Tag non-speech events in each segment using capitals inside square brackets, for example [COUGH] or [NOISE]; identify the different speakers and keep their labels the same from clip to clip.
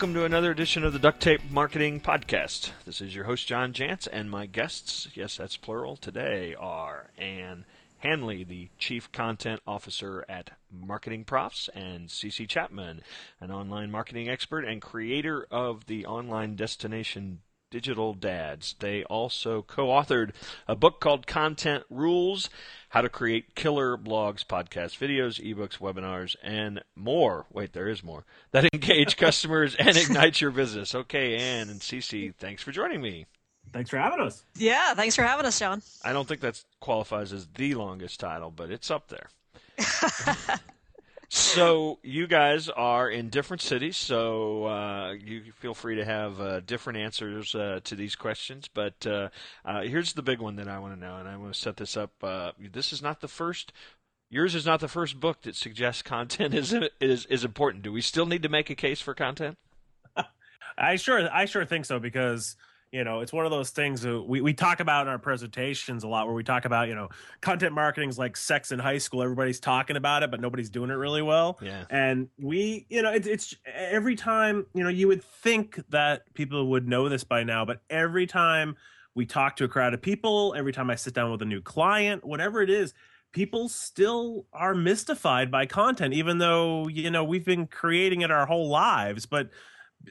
Speaker 1: welcome to another edition of the Duct Tape Marketing Podcast. This is your host, John Jantsch, and my guests, yes, that's plural, today are Ann Handley, the Chief Content Officer at Marketing Profs, and CC Chapman, an online marketing expert and creator of the online destination Digital Dads. They also co authored a book called Content Rules How to Create Killer Blogs, Podcasts, Videos, Ebooks, Webinars, and more. Wait, there is more. That engage [LAUGHS] customers and ignite your business. Okay, Ann and CC, thanks for joining me.
Speaker 2: Thanks for having us.
Speaker 3: Yeah, thanks for having us, John.
Speaker 1: I don't think that qualifies as the longest title, but it's up there. [LAUGHS] So you guys are in different cities, so uh, you feel free to have uh, different answers uh, to these questions. But uh, uh, here's the big one that I want to know, and I want to set this up. Uh, this is not the first. Yours is not the first book that suggests [LAUGHS] content is is is important. Do we still need to make a case for content? [LAUGHS]
Speaker 2: I sure I sure think so because you know it's one of those things that we, we talk about in our presentations a lot where we talk about you know content marketing is like sex in high school. Everybody's talking about it but nobody's doing it really well.
Speaker 1: Yeah.
Speaker 2: and we you know it, it's every time you know you would think that people would know this by now but every time we talk to a crowd of people every time i sit down with a new client whatever it is people still are mystified by content even though you know we've been creating it our whole lives. But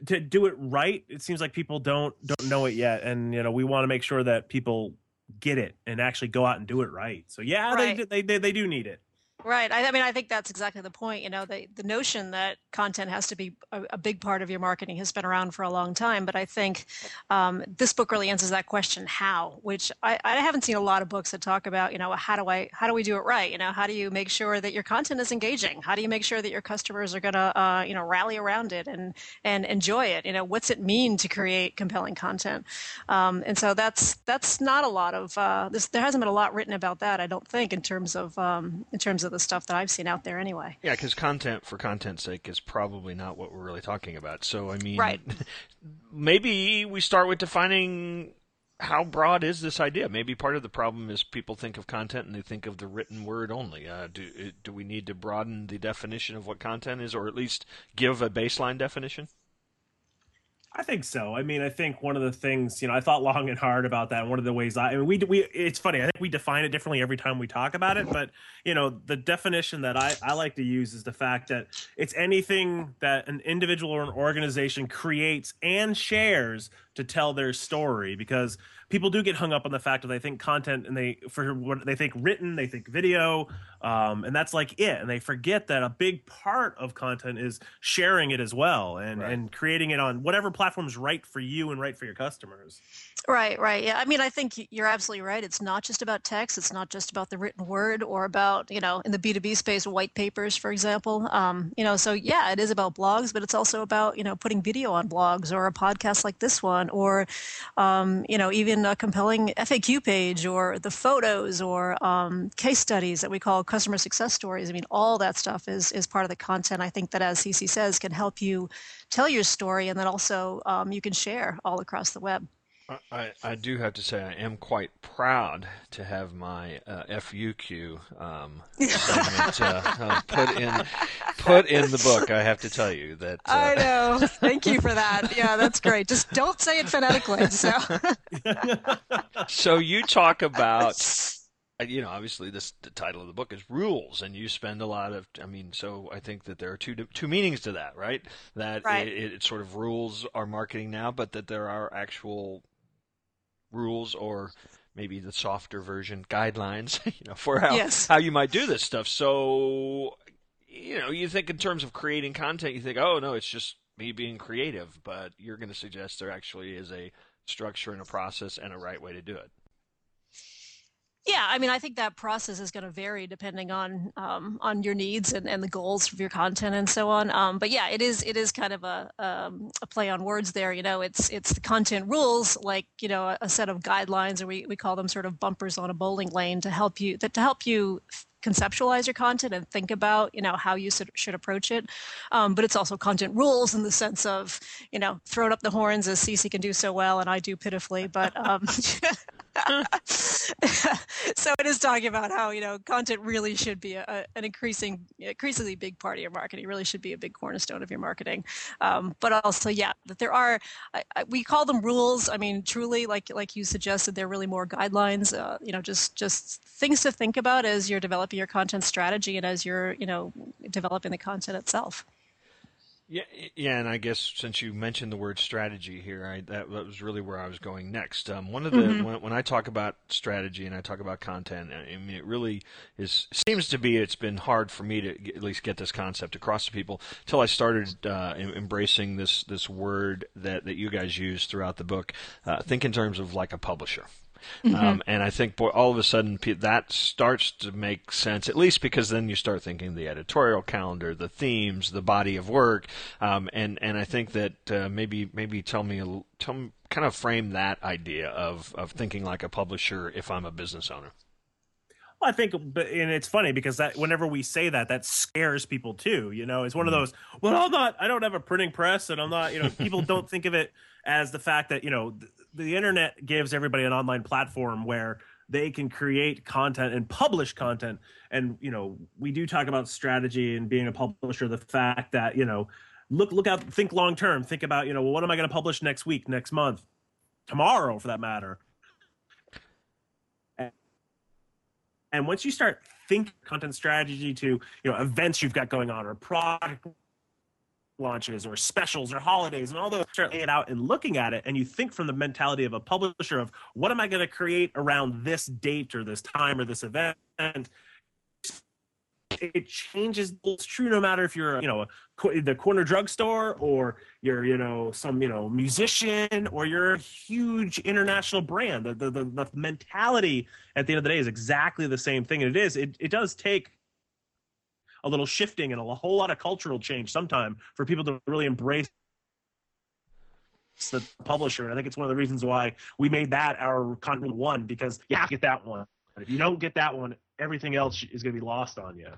Speaker 2: to do it right it seems like people don't don't know it yet. And you know we want to make sure that people get it and actually go out and do it right. So yeah
Speaker 3: Right.
Speaker 2: they, they they they do need it
Speaker 3: Right. I, I mean, I think that's exactly the point. You know, the, the notion that content has to be a, a big part of your marketing has been around for a long time. But I think um, this book really answers that question, how, which I, I haven't seen a lot of books that talk about, you know, how do I, how do we do it right? You know, how do you make sure that your content is engaging? How do you make sure that your customers are going to, uh, you know, rally around it and, and enjoy it? You know, what's it mean to create compelling content? Um, and so that's, that's not a lot of, uh, this, there hasn't been a lot written about that, I don't think, in terms of, um, in terms of the stuff that I've seen out there anyway.
Speaker 1: Yeah, because content for content's sake is probably not what we're really talking about. So I mean,
Speaker 3: Right. [LAUGHS]
Speaker 1: maybe we start with defining how broad is this idea. Maybe part of the problem is people think of content and they think of the written word only. Uh, do do we need to broaden the definition of what content is, or at least give a baseline definition?
Speaker 2: I think so. I mean, I think one of the things, you know, I thought long and hard about that. One of the ways I, I mean, we, we, it's funny. I think we define it differently every time we talk about it. But, you know, the definition that I, I like to use is the fact that it's anything that an individual or an organization creates and shares to tell their story because people do get hung up on the fact that they think content and they for what they think written they think video um, and that's like it and they forget that a big part of content is sharing it as well and
Speaker 1: Right.
Speaker 2: and creating it on whatever platform's right for you and right for your customers
Speaker 3: Right, right. Yeah. I mean, I think you're absolutely right. It's not just about text. It's not just about the written word or about, you know, in the B2B space, white papers, for example. Um, you know, so yeah, it is about blogs, but it's also about, you know, putting video on blogs or a podcast like this one or, um, you know, even a compelling FAQ page or the photos or um, case studies that we call customer success stories. I mean, all that stuff is, is part of the content. I think that, as CC says, can help you tell your story and then also um, you can share all across the web.
Speaker 1: I, I do have to say I am quite proud to have my uh, FUQ um, [LAUGHS] segment uh, uh, put in put in the book. I have to tell you that. Uh,
Speaker 3: I know. Thank you for that. Yeah, that's great. Just don't say it phonetically. So, [LAUGHS]
Speaker 1: so you talk about [LAUGHS] uh, you know obviously this the title of the book is rules and you spend a lot of i mean so i think that there are two two meanings to that right that
Speaker 3: Right.
Speaker 1: it, it sort of rules our marketing now but that there are actual rules or maybe the softer version guidelines [LAUGHS] you know for how
Speaker 3: Yes.
Speaker 1: how you might do this stuff so you know you think in terms of creating content you think oh no it's just me being creative but you're going to suggest there actually is a structure and a process and a right way to do it
Speaker 3: yeah, I mean, I think that process is going to vary depending on um, on your needs and, and the goals of your content and so on. Um, but yeah, it is it is kind of a um, a play on words there. You know, it's it's the content rules, like you know, a, a set of guidelines, or we, we call them sort of bumpers on a bowling lane to help you that to help you conceptualize your content and think about you know how you should, approach it um, but it's also content rules in the sense of you know throw it up the horns as CC can do so well and I do pitifully but um, [LAUGHS] [LAUGHS] [LAUGHS] so it is talking about how you know content really should be a, an increasing, increasingly big part of your marketing. Really should be a big cornerstone of your marketing. Um, but also, yeah, that there are I, I, we call them rules. I mean, truly, like like you suggested, they're really more guidelines. Uh, you know, just just things to think about as you're developing your content strategy and as you're you know developing the content itself.
Speaker 1: Yeah, yeah, and I guess since you mentioned the word strategy here, I, that, that was really where I was going next. Um, one of the mm-hmm. when, when, I talk about strategy and I talk about content, I mean it really is seems to be it's been hard for me to get, at least get this concept across to people until I started uh, embracing this this word that that you guys use throughout the book. Uh, think in terms of like a publisher. Mm-hmm. Um, and I think boy, all of a sudden that starts to make sense, at least because then you start thinking the editorial calendar, the themes, the body of work, um, and and I think that uh, maybe maybe tell me tell me, kind of frame that idea of of thinking like a publisher if I'm a business owner.
Speaker 2: Well, I think, and it's funny because that whenever we say that, that scares people too. You know, it's one of mm-hmm. those. Well, I'm not. I don't have a printing press, and I'm not. You know, people don't think of it as the fact that you know the internet gives everybody an online platform where they can create content and publish content. And you know we do talk about strategy and being a publisher the fact that you know look look out think long term. Think about you know well, what am i going to publish next week next month tomorrow for that matter? And, and once you start think content strategy to you know events you've got going on or product launches or specials or holidays and all those start laying it out and looking at it and you think from the mentality of a publisher of what am i going to create around this date or this time or this event? It changes it's true no matter if you're you know a, the corner drugstore or you're you know some you know musician or you're a huge international brand. The, the, the, the mentality at the end of the day is exactly the same thing. And it is it, it does take a little shifting and a whole lot of cultural change sometime for people to really embrace the publisher. And I think it's one of the reasons why we made that our content one because you have to get that one. If you don't get that one, everything else is going to be lost on you.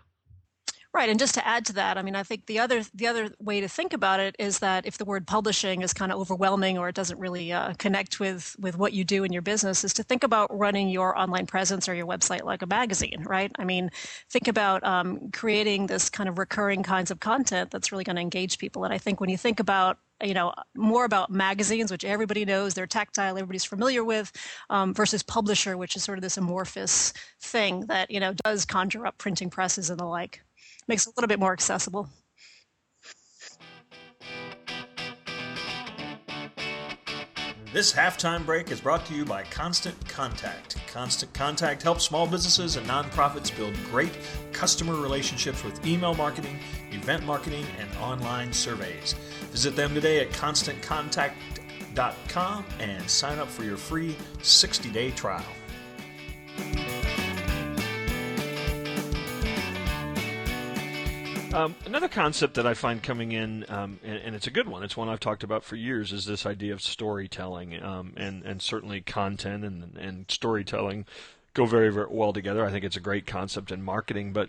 Speaker 3: Right, and just to add to that, I mean, I think the other the other way to think about it is that if the word publishing is kind of overwhelming or it doesn't really uh, connect with with what you do in your business, is to think about running your online presence or your website like a magazine, right? I mean, think about um, creating this kind of recurring kinds of content that's really going to engage people. And I think when you think about you know more about magazines which everybody knows they're tactile everybody's familiar with um, versus publisher which is sort of this amorphous thing that you know does conjure up printing presses and the like makes it a little bit more accessible.
Speaker 1: This halftime break is brought to you by Constant Contact. Constant Contact helps small businesses and nonprofits build great customer relationships with email marketing, event marketing, and online surveys. Visit them today at constantcontact.com and sign up for your free 60 day trial. Um, another concept that I find coming in, um, and, and, it's a good one, it's one I've talked about for years, is this idea of storytelling, um, and and certainly content and and storytelling go very very well together. I think it's a great concept in marketing, but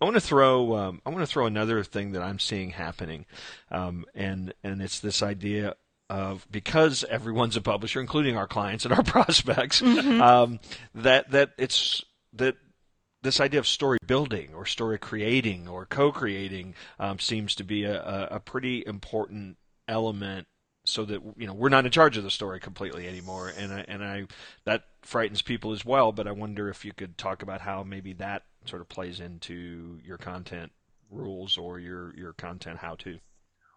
Speaker 1: I want to throw um, I want to throw another thing that I'm seeing happening, um, and and it's this idea of because everyone's a publisher, including our clients and our [LAUGHS] prospects, mm-hmm. um, that that it's that this idea of story building or story creating or co-creating um, seems to be a, a, pretty important element so that you know we're not in charge of the story completely anymore and I, and I that frightens people as well but I wonder if you could talk about how maybe that sort of plays into your content rules or your your content how to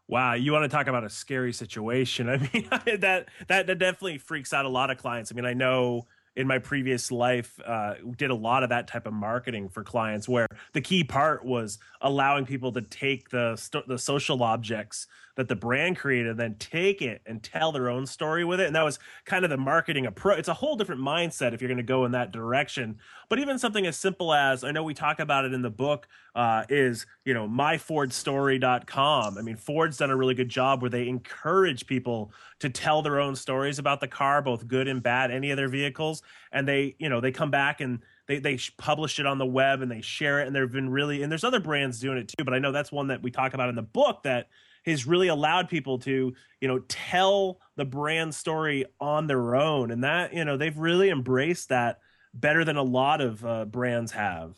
Speaker 2: Wow, you want to talk about a scary situation? [LAUGHS] I mean, [LAUGHS] that that that definitely freaks out a lot of clients. I mean, I know in my previous life uh, did a lot of that type of marketing for clients where the key part was allowing people to take the the social objects that the brand created and then take it and tell their own story with it. And that was kind of the marketing approach it's a whole different mindset if you're going to go in that direction. But even something as simple as i know we talk about it in the book uh, is you know myfordstory.com i mean ford's done a really good job where they encourage people to tell their own stories about the car both good and bad any of their vehicles and they you know they come back and they they publish it on the web and they share it and there've been really and there's other brands doing it too but i know that's one that we talk about in the book that has really allowed people to you know tell the brand story on their own and that you know they've really embraced that better than a lot of uh, brands have.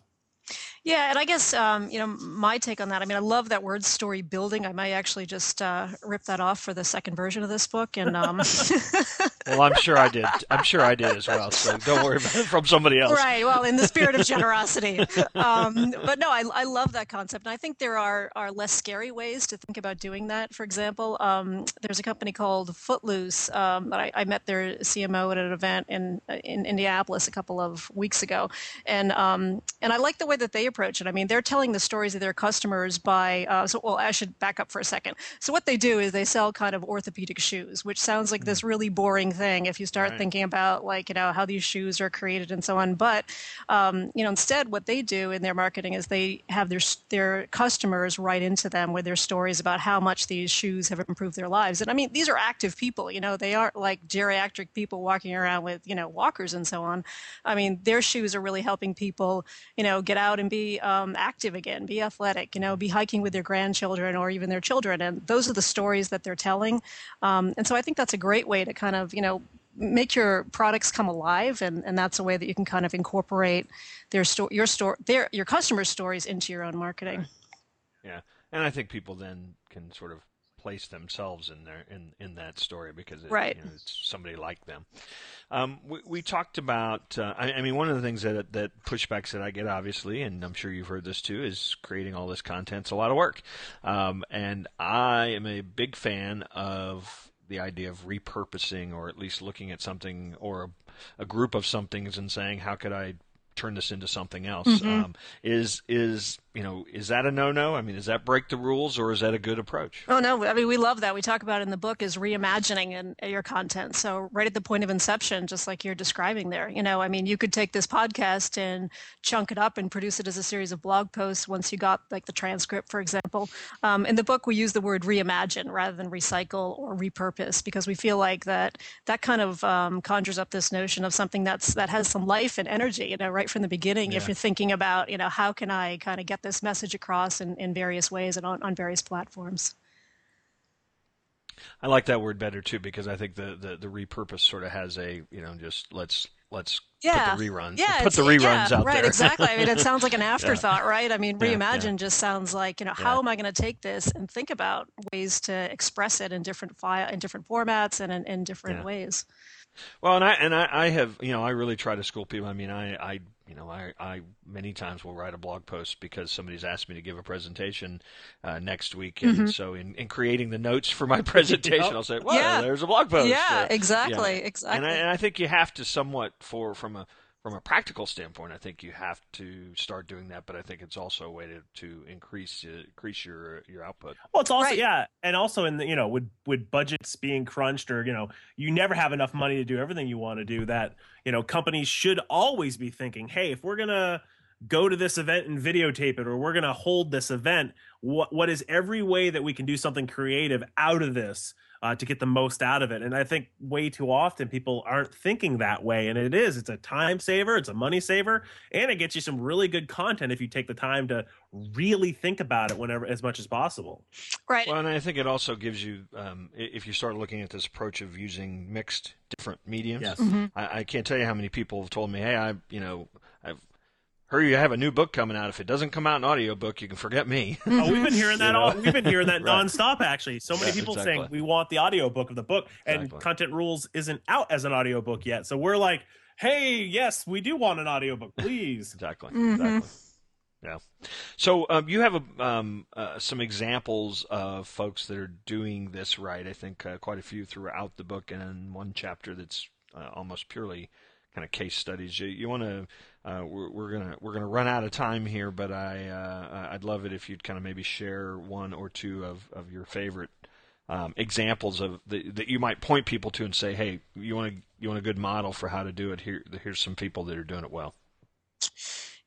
Speaker 3: Yeah, and I guess um, you know my take on that. I mean, I love that word story building. I might actually just uh, rip that off for the second version of this book. And um... [LAUGHS]
Speaker 1: well, I'm sure I did. I'm sure I did as well. So don't worry about it from somebody else.
Speaker 3: Right. Well, in the spirit of [LAUGHS] generosity. Um, but no, I, I love that concept, and I think there are are less scary ways to think about doing that. For example, um, there's a company called Footloose um, that I, I, met their CMO at an event in in Indianapolis a couple of weeks ago, and um, and I like the way that they approach it. I mean, they're telling the stories of their customers by, uh, so, well, I should back up for a second. So, what they do is they sell kind of orthopedic shoes, which sounds like this mm. really boring thing if you start right. thinking about, like, you know, how these shoes are created and so on. But, um, you know, instead, what they do in their marketing is they have their, their customers write into them with their stories about how much these shoes have improved their lives. And I mean, these are active people, you know, they aren't like geriatric people walking around with, you know, walkers and so on. I mean, their shoes are really helping people, you know, get out and be um, active again, be athletic, you know, be hiking with their grandchildren or even their children. And those are the stories that they're telling. Um, and so I think that's a great way to kind of, you know, make your products come alive and, and that's a way that you can kind of incorporate their sto- your store their your customers stories into your own marketing
Speaker 1: yeah and i think people then can sort of place themselves in there in, in that story because it,
Speaker 3: right.
Speaker 1: you know, it's somebody like them. Um, we, we, talked about. Uh, I, I, mean, one of the things that that pushbacks that I get, obviously, and I'm sure you've heard this too, is creating all this content's a lot of work. Um, and I am a big fan of the idea of repurposing, or at least looking at something or a, a group of somethings and saying, how could I turn this into something else? Mm-hmm. Um, is is you know, is that a no-no? I mean, does that break the rules, or is that a good approach?
Speaker 3: Oh no, I mean we love that. We talk about it in the book is reimagining in, your content. So right at the point of inception, just like you're describing there, you know, I mean, you could take this podcast and chunk it up and produce it as a series of blog posts once you got like the transcript, for example. Um, in the book, we use the word reimagine rather than recycle or repurpose because we feel like that that kind of um, conjures up this notion of something that's that has some life and energy. You know, right from the beginning, yeah. if you're thinking about, you know, how can I kind of get this message across in, in various ways and on, on various platforms.
Speaker 1: I like that word better too because I think the, the, the repurpose sort of has a you know just let's let's yeah. put the reruns
Speaker 3: yeah,
Speaker 1: put the reruns
Speaker 3: yeah,
Speaker 1: out
Speaker 3: right,
Speaker 1: there.
Speaker 3: exactly. I mean, it sounds like an [LAUGHS] afterthought, yeah. right? I mean, reimagine just sounds like you know how am I going to take this and think about ways to express it in different file in different formats and in, in different ways.
Speaker 1: Well, and I and I, I have you know I really try to school people. I mean, I I you know I I many times will write a blog post because somebody's asked me to give a presentation uh, next week, and mm-hmm. so in, in creating the notes for my [LAUGHS] presentation, yep. I'll say, well, yeah. there's a blog post.
Speaker 3: Yeah, exactly, yeah. exactly.
Speaker 1: And I, and I think you have to somewhat for from a from a practical standpoint, I think you have to start doing that. But I think it's also a way to, to increase uh, increase your your output.
Speaker 2: Well, it's also right. yeah, and also in the you know with with budgets being crunched or you know you never have enough money to do everything you want to do. That you know companies should always be thinking, hey, if we're gonna go to this event and videotape it or we're going to hold this event what what is every way that we can do something creative out of this uh, to get the most out of it. And I think way too often people aren't thinking that way. And it is, it's a time saver, it's a money saver, and it gets you some really good content if you take the time to really think about it whenever as much as possible.
Speaker 3: Right.
Speaker 1: Well, and I think it also gives you, um, if you start looking at this approach of using mixed different mediums.
Speaker 2: Yes.
Speaker 1: Mm-hmm. I, I, can't tell you how many people have told me, "Hey, I, you know, I've hurry, you have a new book coming out. If it doesn't come out in audiobook, you can forget me. [LAUGHS]
Speaker 2: oh, we've been hearing that all we've been hearing that [LAUGHS] right. nonstop actually. So many yeah, people exactly. saying we want the audiobook of the book and exactly. Content Rules isn't out as an audiobook yet. So we're like, "Hey, yes, we do want an audiobook, please." [LAUGHS]
Speaker 1: exactly. Mm-hmm. Exactly. Yeah. So um, you have a, um, uh, some examples of folks that are doing this right. I think uh, quite a few throughout the book, and one chapter that's uh, almost purely kind of case studies. You, you want to uh, we're, we're, gonna we're gonna run out of time here, but I uh, I'd love it if you'd kind of maybe share one or two of, of your favorite um, examples of the, that you might point people to and say, hey, you want a you want a good model for how to do it? Here here's some people that are doing it well.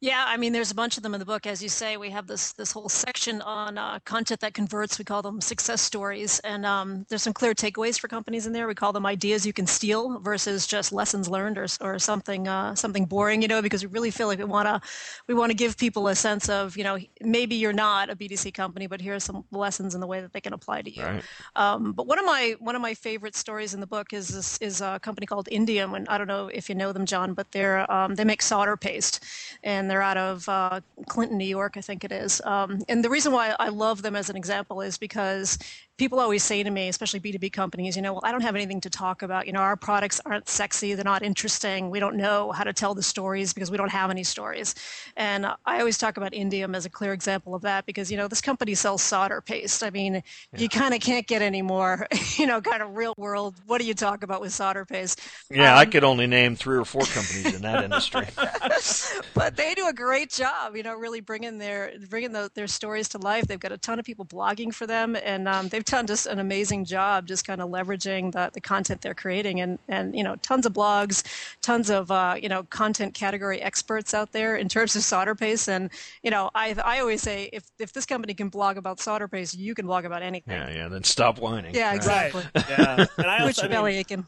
Speaker 3: Yeah, I mean, there's a bunch of them in the book, as you say. We have this this whole section on uh, content that converts. We call them success stories, and um, there's some clear takeaways for companies in there. We call them ideas you can steal versus just lessons learned or or something uh, something boring, you know, because we really feel like we want to we want to give people a sense of, you know, maybe you're not a BDC company, but here are some lessons in the way that they can apply to you. Right. Um, but one of my one of my favorite stories in the book is this is a company called Indium, and I don't know if you know them, John, but they're um, they make solder paste, and they're out of uh, Clinton, New York, I think it is. Um, and the reason why I love them as an example is because people always say to me, especially B2B companies, you know, well, I don't have anything to talk about. You know, our products aren't sexy, they're not interesting. We don't know how to tell the stories because we don't have any stories. And I always talk about Indium as a clear example of that because, you know, this company sells solder paste. I mean, yeah. you kind of can't get any more, [LAUGHS] you know, kind of real world. What do you talk about with solder paste?
Speaker 1: Yeah, um, I could only name three or four companies in that industry. [LAUGHS]
Speaker 3: but they do a great job, you know, really bringing their bringing the, their stories to life. They've got a ton of people blogging for them, and um, they've done just an amazing job just kind of leveraging the, the content they're creating and, and, you know, tons of blogs, tons of, uh, you know, content category experts out there in terms of solder paste. And, you know, I, I always say if, if this company can blog about solder paste, you can blog about anything.
Speaker 1: Yeah, yeah, then stop whining.
Speaker 3: Yeah, exactly.
Speaker 2: Right. Yeah. And
Speaker 3: I [LAUGHS] also, Which belly aching.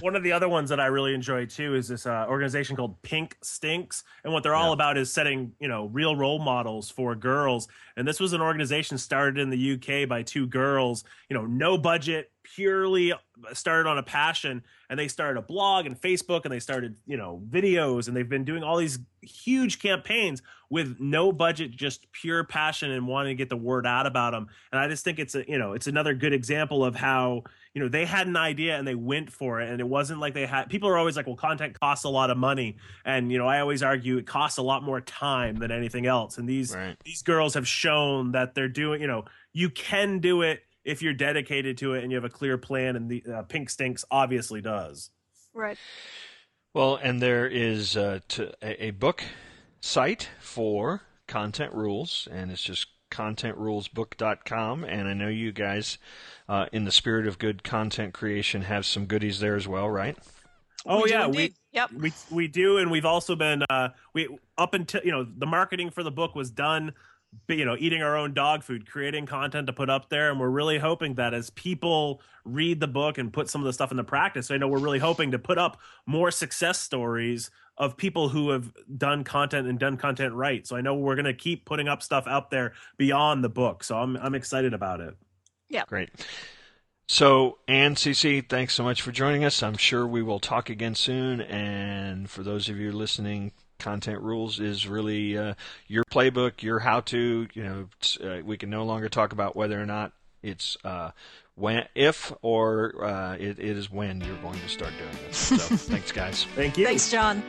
Speaker 2: One of the other ones that I really enjoy too is this uh, organization called Pink Stinks, and what they're all yeah. about is setting you know real role models for girls. And this was an organization started in the UK by two girls. You know, no budget, purely started on a passion, and they started a blog and Facebook, and they started you know videos, and they've been doing all these huge campaigns with no budget, just pure passion and wanting to get the word out about them. And I just think it's a you know it's another good example of how you know they had an idea and they went for it and it wasn't like they had people are always like well content costs a lot of money and you know i always argue it costs a lot more time than anything else and these right. these girls have shown that they're doing you know you can do it if you're dedicated to it and you have a clear plan and the uh, pink stinks obviously does
Speaker 3: right
Speaker 1: well and there is uh, to, a, a book site for content rules and it's just contentrulesbook.com and i know you guys uh, in the spirit of good content creation, have some goodies there as well, right?
Speaker 2: Oh
Speaker 3: we
Speaker 2: yeah,
Speaker 3: we yep.
Speaker 2: we we do, and we've also been uh, we up until you know the marketing for the book was done. You know, eating our own dog food, creating content to put up there, and we're really hoping that as people read the book and put some of the stuff into practice, I know we're really hoping to put up more success stories of people who have done content and done content right. So I know we're going to keep putting up stuff out there beyond the book. So I'm I'm excited about it.
Speaker 3: Yeah.
Speaker 1: Great. So, Ann CC, thanks so much for joining us. I'm sure we will talk again soon. And for those of you listening, Content Rules is really uh, your playbook, your how to. You know, uh, we can no longer talk about whether or not it's uh, when, if, or uh, it, it is when you're going to start doing this. So, [LAUGHS] thanks, guys.
Speaker 2: Thank you.
Speaker 3: Thanks, John.